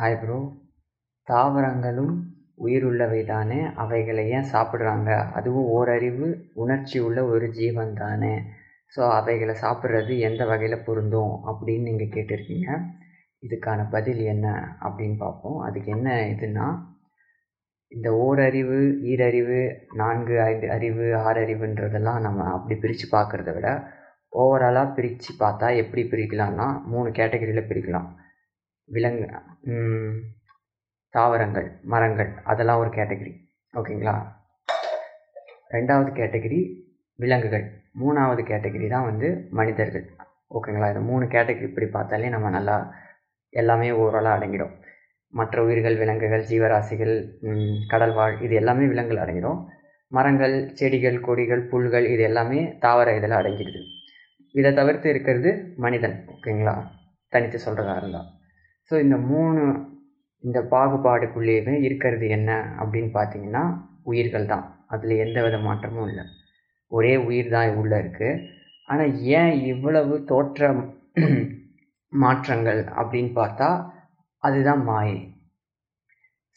Hi bro தாவரங்களும் உயிருள்ளவை தானே அவைகளை ஏன் சாப்பிட்றாங்க? அதுவும் ஓரறிவு உணர்ச்சி உள்ள ஒரு ஜீவன் தானே ஸோ அவைகளை சாப்பிட்றது எந்த வகையில் பொருந்தும் அப்படின்னு நீங்கள் கேட்டிருக்கீங்க. இதுக்கான பதில் என்ன அப்படின்னு பார்ப்போம். அதுக்கு என்ன இதுன்னா இந்த ஓரறிவு ஈரறிவு நான்கு ஐந்து அறிவு ஆறறிவுன்றதெல்லாம் நம்ம அப்படி பிரித்து பார்க்குறத விட ஓவராலாக பிரித்து பார்த்தா எப்படி பிரிக்கலாம்னா மூணு கேட்டகரியில் பிரிக்கலாம். விலங்கு தாவரங்கள் மரங்கள் அதெல்லாம் ஒரு கேட்டகரி ஓகேங்களா? ரெண்டாவது கேட்டகரி விலங்குகள். மூணாவது கேட்டகரி தான் வந்து மனிதர்கள். ஓகேங்களா? இந்த மூணு கேட்டகரி இப்படி பார்த்தாலே நம்ம நல்லா எல்லாமே ஓரளவு அடங்கிடும். மற்ற உயிர்கள் விலங்குகள் ஜீவராசிகள் கடல்வாழ் இது எல்லாமே விலங்குகள் அடங்கிடும். மரங்கள் செடிகள் கொடிகள் புல்கள் இது எல்லாமே தாவர இதில் அடங்கிடுது. இதை தவிர்த்து இருக்கிறது மனிதன். ஓகேங்களா? தனித்து சொல்கிறதா இருந்தால். ஸோ இந்த மூணு இந்த பாகுபாடுக்குள்ளேயே இருக்கிறது என்ன அப்படின்னு பார்த்தீங்கன்னா உயிர்கள் தான். அதில் எந்த வித மாற்றமும் இல்லை. ஒரே உயிர் தான் உள்ளே இருக்குது ஆனால் ஏன் இவ்வளவு தோற்ற மாற்றங்கள் அப்படின்னு பார்த்தா அதுதான் மாயை.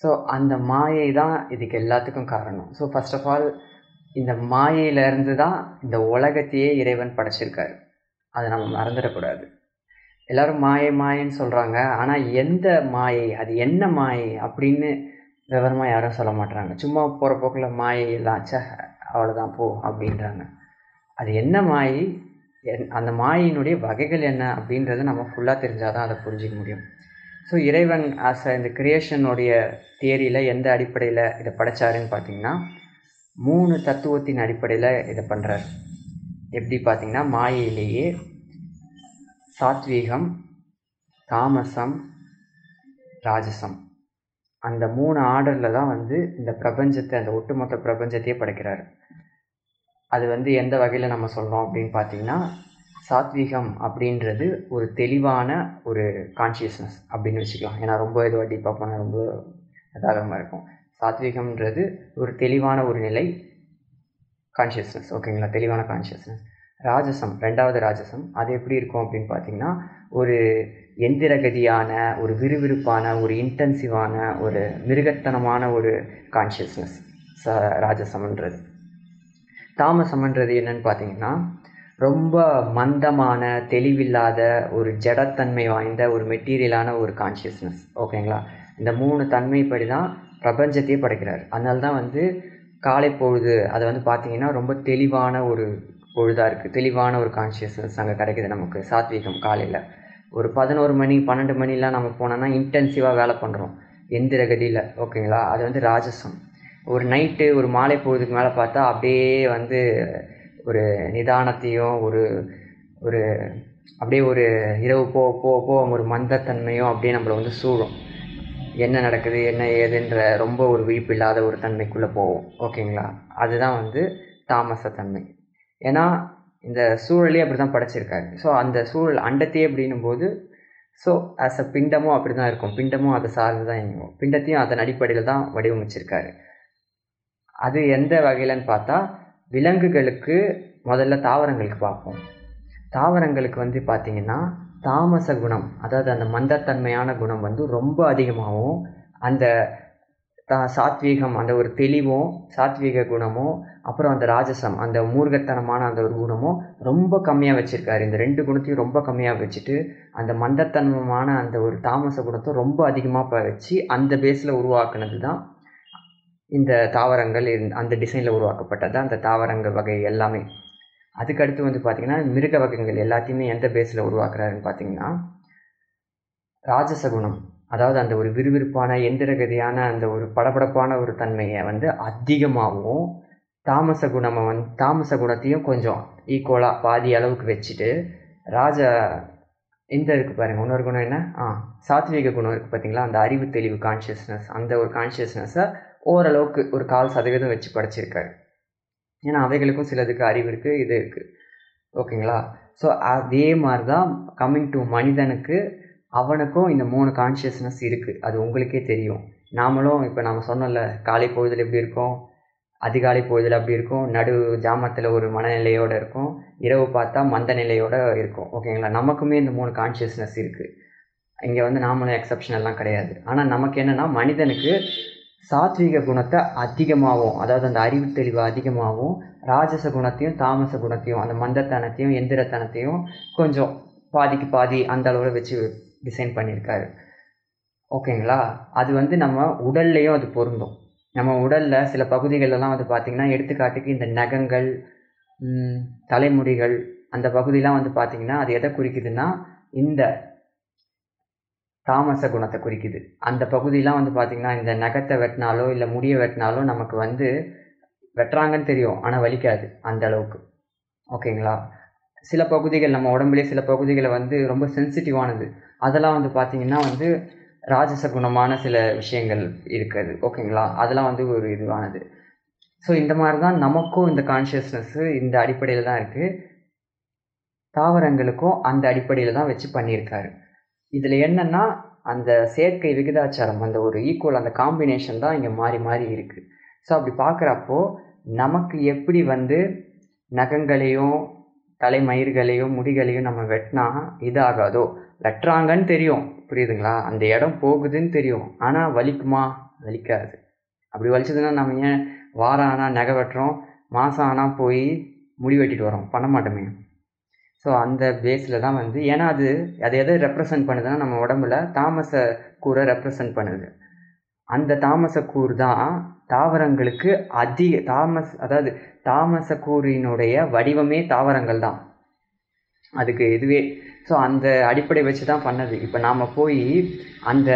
ஸோ அந்த மாயை தான் இதுக்கு எல்லாத்துக்கும் காரணம். ஸோ ஃபஸ்ட் ஆஃப் ஆல் இந்த மாயையிலேருந்து தான் இந்த உலகத்தையே இறைவன் படைச்சிருக்காரு. அதை நம்ம மறந்துடக்கூடாது. எல்லாரும் மாயை மாயன்னு சொல்கிறாங்க ஆனால் எந்த மாயை? அது என்ன மாயை? அப்படின்னு விவரமாக யாரும் சொல்ல மாட்டுறாங்க சும்மா போகிற போக்கில் மாயை எல்லாம் சே அவ்வளோதான் போ அப்படின்றாங்க. அது என்ன மாயை? அந்த மாயினுடைய வகைகள் என்ன? அப்படின்றத நம்ம ஃபுல்லாக தெரிஞ்சால் தான் அதை புரிஞ்சிக்க முடியும். ஸோ இறைவன் ஆஸ் இந்த கிரியேஷனுடைய தியரியில் எந்த அடிப்படையில் இதை படைச்சாருன்னு பார்த்தீங்கன்னா மூணு தத்துவத்தின் அடிப்படையில் இதை பண்ணுறாரு எப்படி பார்த்தீங்கன்னா மாயையிலேயே சாத்வீகம் தாமசம் ராஜசம். அந்த மூணு ஆர்டரில் தான் வந்து இந்த பிரபஞ்சத்தை அந்த ஒட்டுமொத்த பிரபஞ்சத்தையே படைக்கிறாரு. அது வந்து எந்த வகையில் நம்ம சொல்கிறோம் அப்படின்னு பார்த்தீங்கன்னா சாத்வீகம் அப்படின்றது ஒரு தெளிவான ஒரு கான்ஷியஸ்னஸ் அப்படின்னு வச்சுக்கலாம். ஏன்னா ரொம்ப இதுவாக டீப்பாக போனால் ரொம்ப யதார்த்தமாக இருக்கும். சாத்வீகம்ன்றது ஒரு தெளிவான ஒரு நிலை கான்ஷியஸ்னஸ் ஓகேங்களா தெளிவான கான்ஷியஸ்னஸ் ராஜசம் ரெண்டாவது ராஜசம் அது எப்படி இருக்கும் அப்படின்னு பார்த்தீங்கன்னா ஒரு எந்திரகதியான ஒரு விறுவிறுப்பான ஒரு இன்டென்சிவான ஒரு மிருகத்தனமான ஒரு கான்ஷியஸ்னஸ் ச ராஜசம்ன்றது. தாமசம்ன்றது என்னன்னு பார்த்தீங்கன்னா ரொம்ப மந்தமான தெளிவில்லாத ஒரு ஜடத்தன்மை வாய்ந்த ஒரு மெட்டீரியலான ஒரு கான்ஷியஸ்னஸ் ஓகேங்களா இந்த மூணு தன்மைப்படி தான் பிரபஞ்சத்தையே படைக்கிறார். அதனால தான் வந்து காலை பொழுது அதை வந்து பார்த்திங்கன்னா ரொம்ப தெளிவான ஒரு பொழுதாக இருக்குது தெளிவான ஒரு கான்ஷியஸ்னஸ் அங்கே கிடைக்குது நமக்கு. சாத்வீகம் காலையில். ஒரு பதினோரு மணி பன்னெண்டு மணிலாம் நம்ம போனோன்னா இன்டென்சிவாக வேலை பண்ணுறோம் எந்திர கதியில் ஓகேங்களா? அது வந்து ராஜசம். ஒரு நைட்டு ஒரு மாலை பொழுதுக்கு மேலே பார்த்தா அப்படியே வந்து ஒரு நிதானத்தையும் ஒரு ஒரு அப்படியே ஒரு இரவு போ போ போ ஒரு மந்தத்தன்மையும் அப்படியே நம்மளை வந்து சூழும். என்ன நடக்குது என்ன ஏதுன்ற ரொம்ப ஒரு விழிப்பு இல்லாத ஒரு தன்மைக்குள்ளே போவோம். ஓகேங்களா? அதுதான் வந்து தாமசத்தன்மை. ஏன்னா இந்த சூழலே அப்படி தான் படைச்சிருக்காரு. ஸோ அந்த சூழல் அண்டத்தையே அப்படின்னும் போது ஸோ ஆஸ் அ பிண்டமும் அப்படி தான் இருக்கும். பிண்டமும் அதை சார்ந்து தான் இயங்கும் பிண்டத்தையும் அதன் அடிப்படையில் தான் வடிவமைச்சிருக்காரு. அது எந்த வகையிலன்னு பார்த்தா விலங்குகளுக்கு முதல்ல தாவரங்களுக்கு பார்ப்போம். தாவரங்களுக்கு வந்து பார்த்திங்கன்னா தாமச குணம் அதாவது அந்த மந்தத்தன்மையான குணம் வந்து ரொம்ப அதிகமாகவும் அந்த தா சாத்வீகம் அந்த ஒரு தெளிவும் சாத்வீக குணமும் அப்புறம் அந்த ராஜசம் அந்த மூர்கத்தனமான அந்த ஒரு குணமும் ரொம்ப கம்மியாக வச்சுருக்காரு. இந்த ரெண்டு குணத்தையும் ரொம்ப கம்மியாக வச்சுட்டு அந்த மந்தத்தன்மமான அந்த ஒரு தாமச குணத்தை ரொம்ப அதிகமாக வச்சு அந்த பேஸில் உருவாக்குனது தான் இந்த தாவரங்கள் அந்த டிசைனில் உருவாக்கப்பட்டது தான் அந்த தாவரங்கள் வகை எல்லாமே. அதுக்கடுத்து வந்து பார்த்திங்கன்னா மிருக வகைகள் எல்லாத்தையுமே எந்த பேஸில் உருவாக்குறாருன்னு பார்த்தீங்கன்னா ராஜசகுணம் அதாவது அந்த ஒரு விறுவிறுப்பான எந்திரகதியான அந்த ஒரு படபடப்பான ஒரு தன்மையை வந்து அதிகமாகவும் தாமச குணம் வந்து தாமச குணத்தையும் கொஞ்சம் ஈக்குவலாக பாதி அளவுக்கு வச்சுட்டு ராஜ இந்த இருக்குது பாருங்கள் இன்னொரு குணம் என்ன? ஆ சாத்விக குணம் இருக்குது பார்த்தீங்களா அந்த அறிவு தெளிவு கான்ஷியஸ்னஸ் அந்த ஒரு கான்ஷியஸ்னஸை ஓரளவுக்கு ஒரு கால் சதவீதம் வச்சு படைச்சிருக்காரு. ஏன்னா அவைகளுக்கும் சிலதுக்கு அறிவு இருக்குது இது இருக்குது ஓகேங்களா? ஸோ அதே மாதிரி தான் கம்மிங் டு மனிதனுக்கு அவனுக்கும் இந்த மூணு கான்ஷியஸ்னஸ் இருக்குது அது உங்களுக்கே தெரியும். நாமளும் இப்போ நம்ம சொன்னோம்ல காலை பொழுதில் எப்படி இருக்கோம்? அதிகாலை பொழுதில் அப்படி இருக்கும். நடு ஜாமத்தில் ஒரு மனநிலையோடு இருக்கும். இரவு பார்த்தா மந்த நிலையோடு இருக்கும். ஓகேங்களா நமக்குமே இந்த மூணு கான்ஷியஸ்னஸ் இருக்குது இங்கே வந்து நாமளும் எக்ஸப்ஷன் எல்லாம் கிடையாது. ஆனால் நமக்கு என்னென்னா மனிதனுக்கு சாத்விக குணத்தை அதிகமாகவும் அதாவது அந்த அறிவு தெளிவு அதிகமாகவும் ராஜச குணத்தையும் தாமச குணத்தையும் அந்த மந்தத்தனத்தையும் எந்திரத்தனத்தையும் கொஞ்சம் பாதிக்கு பாதி அந்த அளவில் வச்சு டிசைன் பண்ணியிருக்காரு. ஓகேங்களா அது வந்து நம்ம உடல்லையும் அது பொருந்தும். நம்ம உடலில் சில பகுதிகளெல்லாம் வந்து பார்த்திங்கன்னா எடுத்துக்காட்டுக்கு இந்த நகங்கள் தலைமுடிகள் அந்த பகுதியெலாம் வந்து பார்த்திங்கன்னா அது எதை குறிக்குதுன்னா இந்த தாமச குணத்தை குறிக்குது. அந்த பகுதியெலாம் வந்து பார்த்திங்கன்னா இந்த நகத்தை வெட்டினாலோ இல்லை முடியை வெட்டினாலோ நமக்கு வந்து வெட்டுறாங்கன்னு தெரியும். ஆனால் வலிக்காது அந்த அளவுக்கு. ஓகேங்களா? சில பகுதிகள் நம்ம உடம்புலேயே சில பகுதிகளை வந்து ரொம்ப சென்சிட்டிவானது அதெல்லாம் வந்து பார்த்திங்கன்னா வந்து ராஜச குணமான சில விஷயங்கள் இருக்குது. ஓகேங்களா அதெல்லாம் வந்து ஒரு இதுவானது. ஸோ இந்த மாதிரி தான் நமக்கும் இந்த கான்ஷியஸ்னஸ்ஸு இந்த அடிப்படையில் தான் இருக்குது தாவரங்களுக்கும் அந்த அடிப்படையில் தான் வச்சு பண்ணியிருக்காரு. இதில் என்னென்னா அந்த செயற்கை விகிதாச்சாரம் அந்த ஒரு ஈக்குவல் அந்த காம்பினேஷன் தான் இங்கே மாறி மாறி இருக்குது ஸோ அப்படி பார்க்குறப்போ நமக்கு எப்படி வந்து நகங்களையும் தலைமயிர்களையும் முடிகளையும் நம்ம வெட்டினா இதாகாதோ? வெட்டுறாங்கன்னு தெரியும். புரியுதுங்களா? அந்த இடம் போகுதுன்னு தெரியும். ஆனால் வலிக்குமா? வலிக்காது. அப்படி வலிச்சதுன்னா நம்ம ஏன் வாரம் ஆனால் நகை வெட்டுறோம்? மாதம் ஆனால் போய் முடி வெட்டிட்டு வரோம். பண்ண மாட்டோமே. ஸோ அந்த பேஸில் தான் வந்து ஏன்னா அது அது எதை ரெப்ரசன்ட் பண்ணுதுன்னா நம்ம உடம்புல தாமச கூரை ரெப்ரசன்ட் பண்ணுது. அந்த தாமசக்கூறு தான் தாவரங்களுக்கு அதிக தாமஸ் அதாவது தாமசக்கூறினுடைய வடிவமே தாவரங்கள் தான் அதுக்கு இதுவே ஸோ அந்த அடிப்படை வச்சு தான் பண்ணது. இப்போ நாம் போய் அந்த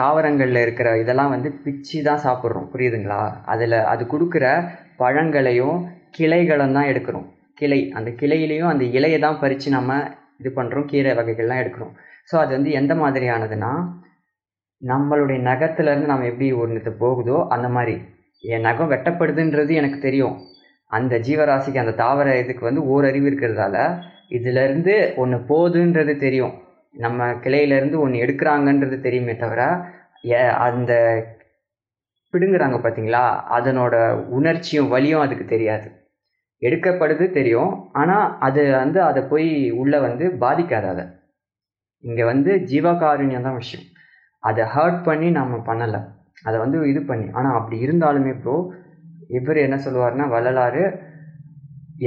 தாவரங்களில் இருக்கிற இதெல்லாம் வந்து பிச்சு தான் சாப்பிட்றோம். புரியுதுங்களா? அதில் அது கொடுக்குற பழங்களையும் கிளைகளும் தான் எடுக்கிறோம். கிளை அந்த கிளையிலையும் அந்த இலையை தான் பறித்து நம்ம இது பண்ணுறோம் கீரை வகைகள்லாம் எடுக்கிறோம். ஸோ அது வந்து எந்த மாதிரியானதுன்னா நம்மளுடைய நகத்துலேருந்து நம்ம எப்படி ஒன்று போகுதோ அந்த மாதிரி. என் நகம் வெட்டப்படுதுன்றது எனக்கு தெரியும். அந்த ஜீவராசிக்கு அந்த தாவர இதுக்கு வந்து ஓரறிவு இருக்கிறதால இதிலேருந்து ஒன்று போகுதுன்றது தெரியும். நம்ம கிளையிலேருந்து ஒன்று எடுக்கிறாங்கன்றது தெரியுமே தவிர ஏ- அந்த பிடுங்குறாங்க பார்த்தீங்களா அதனோட உணர்ச்சியும் வலியும் அதுக்கு தெரியாது. எடுக்கப்படுது தெரியும். ஆனால் அது வந்து அதை போய் உள்ளே வந்து பாதிக்காது அதை. இங்கே வந்து ஜீவகாருண்யம் தான் விஷயம். அதை ஹர்ட் பண்ணி நம்ம பண்ணலை. அதை வந்து இது பண்ணி. ஆனால் அப்படி இருந்தாலுமே ப்ரோ இவர் என்ன சொல்லுவார்னா வள்ளலாறு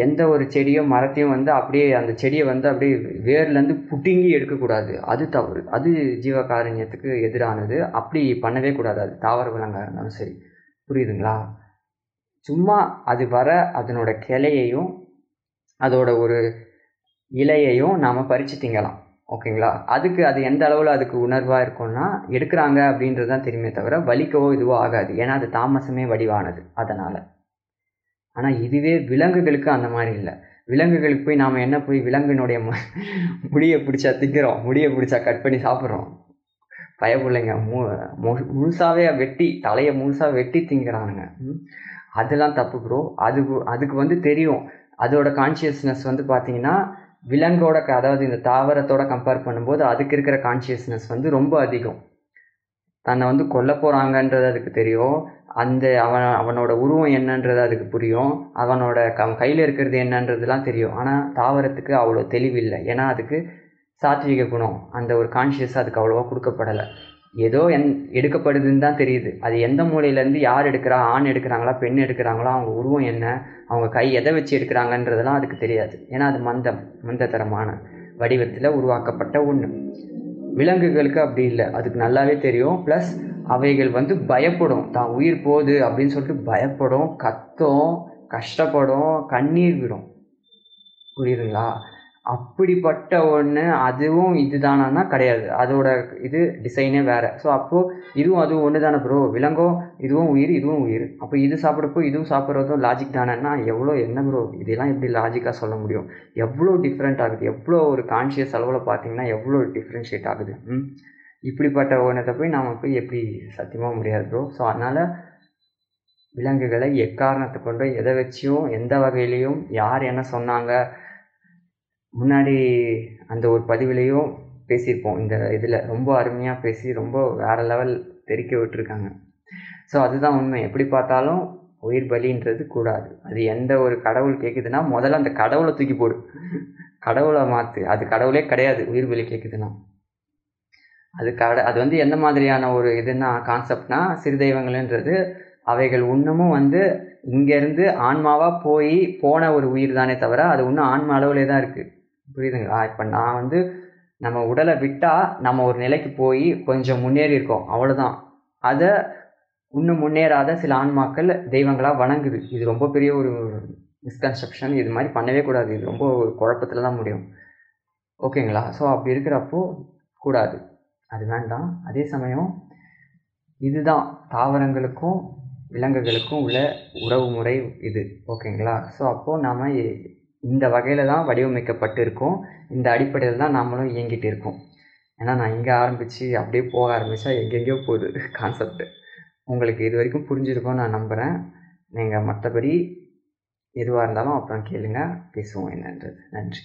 எந்த ஒரு செடியும் மரத்தையும் வந்து அப்படியே அந்த செடியை வந்து அப்படியே வேர்லேருந்து புடுங்கி எடுக்கக்கூடாது. அது தவறு. அது ஜீவகாரண்யத்துக்கு எதிரானது. அப்படி பண்ணவே கூடாது. அது தாவர விலங்காக இருந்தாலும் சரி. புரியுதுங்களா? சும்மா அது வர அதனோட கிளையையும் அதோட ஒரு இலையையும் நாம் பறித்து திங்கலாம். ஓகேங்களா? அதுக்கு அது எந்த அளவில் அதுக்கு உணர்வாக இருக்கும்னா எடுக்கிறாங்க அப்படின்றது தான் தெரியுமே தவிர வலிக்கவோ இதுவோ ஆகாது. ஏன்னா அது தாமசமே வடிவானது அதனால். ஆனால் இதுவே விலங்குகளுக்கு அந்த மாதிரி இல்லை. விலங்குகளுக்கு போய் நாம் என்ன போய் விலங்கினுடைய மு முடியை பிடிச்சா திக்கிறோம் முடியை பிடிச்சா கட் பண்ணி சாப்பிட்றோம். பயப்பிள்ளைங்க மு மு- முழுசாவே வெட்டி தலையை முழுசாக வெட்டி திங்கிறானுங்க. அதெல்லாம் தப்பு ப்ரோ அது அதுக்கு வந்து தெரியும். அதோட கான்ஷியஸ்னஸ் வந்து பார்த்தீங்கன்னா விலங்கோட க- அதாவது இந்த தாவரத்தோட கம்பேர் பண்ணும்போது அதுக்கு இருக்கிற கான்ஷியஸ்னஸ் வந்து ரொம்ப அதிகம். தன்னை வந்து கொல்ல போகிறாங்கன்றது அதுக்கு தெரியும். அந்த அவன் அவனோட உருவம் என்னன்றது அதுக்கு புரியும். அவனோட க கையில் இருக்கிறது என்னன்றதுலாம் தெரியும். ஆனால் தாவரத்துக்கு அவ்வளோ தெளிவில்லை ஏன்னா அதுக்கு சாத்விக குணம். அந்த ஒரு கான்ஷியஸ் அதுக்கு அவ்வளோவா கொடுக்கப்படலை. ஏதோ என் எடுக்கப்படுதுன்னு தான் தெரியுது. அது எந்த மூலையிலேருந்து யார் எடுக்கிறா ஆண் எடுக்கிறாங்களா பெண் எடுக்கிறாங்களா அவங்க உருவம் என்ன அவங்க கை எதை வச்சு எடுக்கிறாங்கன்றதெல்லாம் அதுக்கு தெரியாது. ஏன்னா அது மந்தம் மந்தத்தரமான வடிவத்தில் உருவாக்கப்பட்ட ஒன்று விலங்குகளுக்கு அப்படி இல்லை. அதுக்கு நல்லாவே தெரியும். ப்ளஸ் அவைகள் வந்து பயப்படும். தான் உயிர் போகுது அப்படின்னு சொல்லிட்டு பயப்படும் கத்தும் கஷ்டப்படும் கண்ணீர் விடும். புரியுதுங்களா? அப்படிப்பட்ட ஒன்று அதுவும் இதுதானா கிடையாது. அதோட இது டிசைனே வேறு. ஸோ அப்போது இதுவும் அதுவும் ஒன்று தானே ப்ரோ விலங்கோ இதுவும் உயிர் இதுவும் உயிர். அப்போ இது சாப்பிட்றப்போ இதுவும் சாப்பிட்றதும் லாஜிக் தானேன்னா எவ்வளோ என்ன ப்ரோ இதெல்லாம் எப்படி லாஜிக்காக சொல்ல முடியும்? எவ்வளோ டிஃப்ரெண்ட் ஆகுது? எவ்வளோ ஒரு கான்ஷியஸ் அளவில் பார்த்தீங்கன்னா எவ்வளோ டிஃப்ரென்ஷியேட் ஆகுது? ம்? இப்படிப்பட்ட ஒன்றத்தை போய் நாம் போய் எப்படி சத்தியமாக முடியாது ப்ரோ ஸோ அதனால் விலங்குகளை எக்காரணத்தை கொண்டு எதை வச்சியும் எந்த வகையிலையும் யார் என்ன சொன்னாங்க முன்னாடி அந்த ஒரு பதிவுலேயும் பேசியிருப்போம். இந்த இதில் ரொம்ப அருமையாக பேசி ரொம்ப வேறு லெவல் தெரிக்க விட்டுருக்காங்க. ஸோ அதுதான் உண்மை. எப்படி பார்த்தாலும் உயிர் பலின்றது கூடாது. அது எந்த ஒரு கடவுள் கேட்குதுன்னா முதல்ல அந்த கடவுளை தூக்கி போடு. கடவுளை மாற்று அது கடவுளே கிடையாது உயிர் பலி கேட்குதுன்னா. அது கட அது வந்து எந்த மாதிரியான ஒரு இதுன்னா கான்செப்ட்னா சிறுதெய்வங்கள்ன்றது அவைகள் இன்னமும் வந்து இங்கேருந்து ஆன்மாவாக போய் போன ஒரு உயிர் தானே தவிர அது இன்னும் ஆன்மா அளவுலே தான் இருக்குது புரியுதுங்களா? இப்போ நான் வந்து நம்ம உடலை விட்டால் நம்ம ஒரு நிலைக்கு போய் கொஞ்சம் முன்னேறி இருக்கோம். அவ்வளோதான் அதை இன்னும் முன்னேறாத சில ஆன்மாக்கள் தெய்வங்களாக வணங்குது. இது ரொம்ப பெரிய ஒரு மிஸ்கன்செப்ஷன் இது மாதிரி பண்ணவே கூடாது. இது ரொம்ப ஒரு குழப்பத்தில் தான் முடியும். ஓகேங்களா? ஸோ அப்படி இருக்கிறப்போ கூடாது. அது வேண்டாம். அதே சமயம் இதுதான். தாவரங்களுக்கும் விலங்குகளுக்கும் உள்ள உறவு முறை இது. ஓகேங்களா? ஸோ அப்போது நாம் இந்த வகையில் தான் வடிவமைக்கப்பட்டு இருக்கும் இந்த அடிப்படையில் தான் நாமளும் இயங்கிட்டு இருக்கோம். ஏன்னா நான் இங்கே ஆரம்பித்து அப்படியே போக ஆரம்பித்தா எங்கெங்கேயோ போகுது கான்செப்ட் உங்களுக்கு இது வரைக்கும் புரிஞ்சிருக்கும்னு நான் நம்புகிறேன் நீங்கள் மற்றபடி எதுவாக இருந்தாலும் அப்புறம் கேளுங்க. பேசுவோம் என்னன்றது. நன்றி.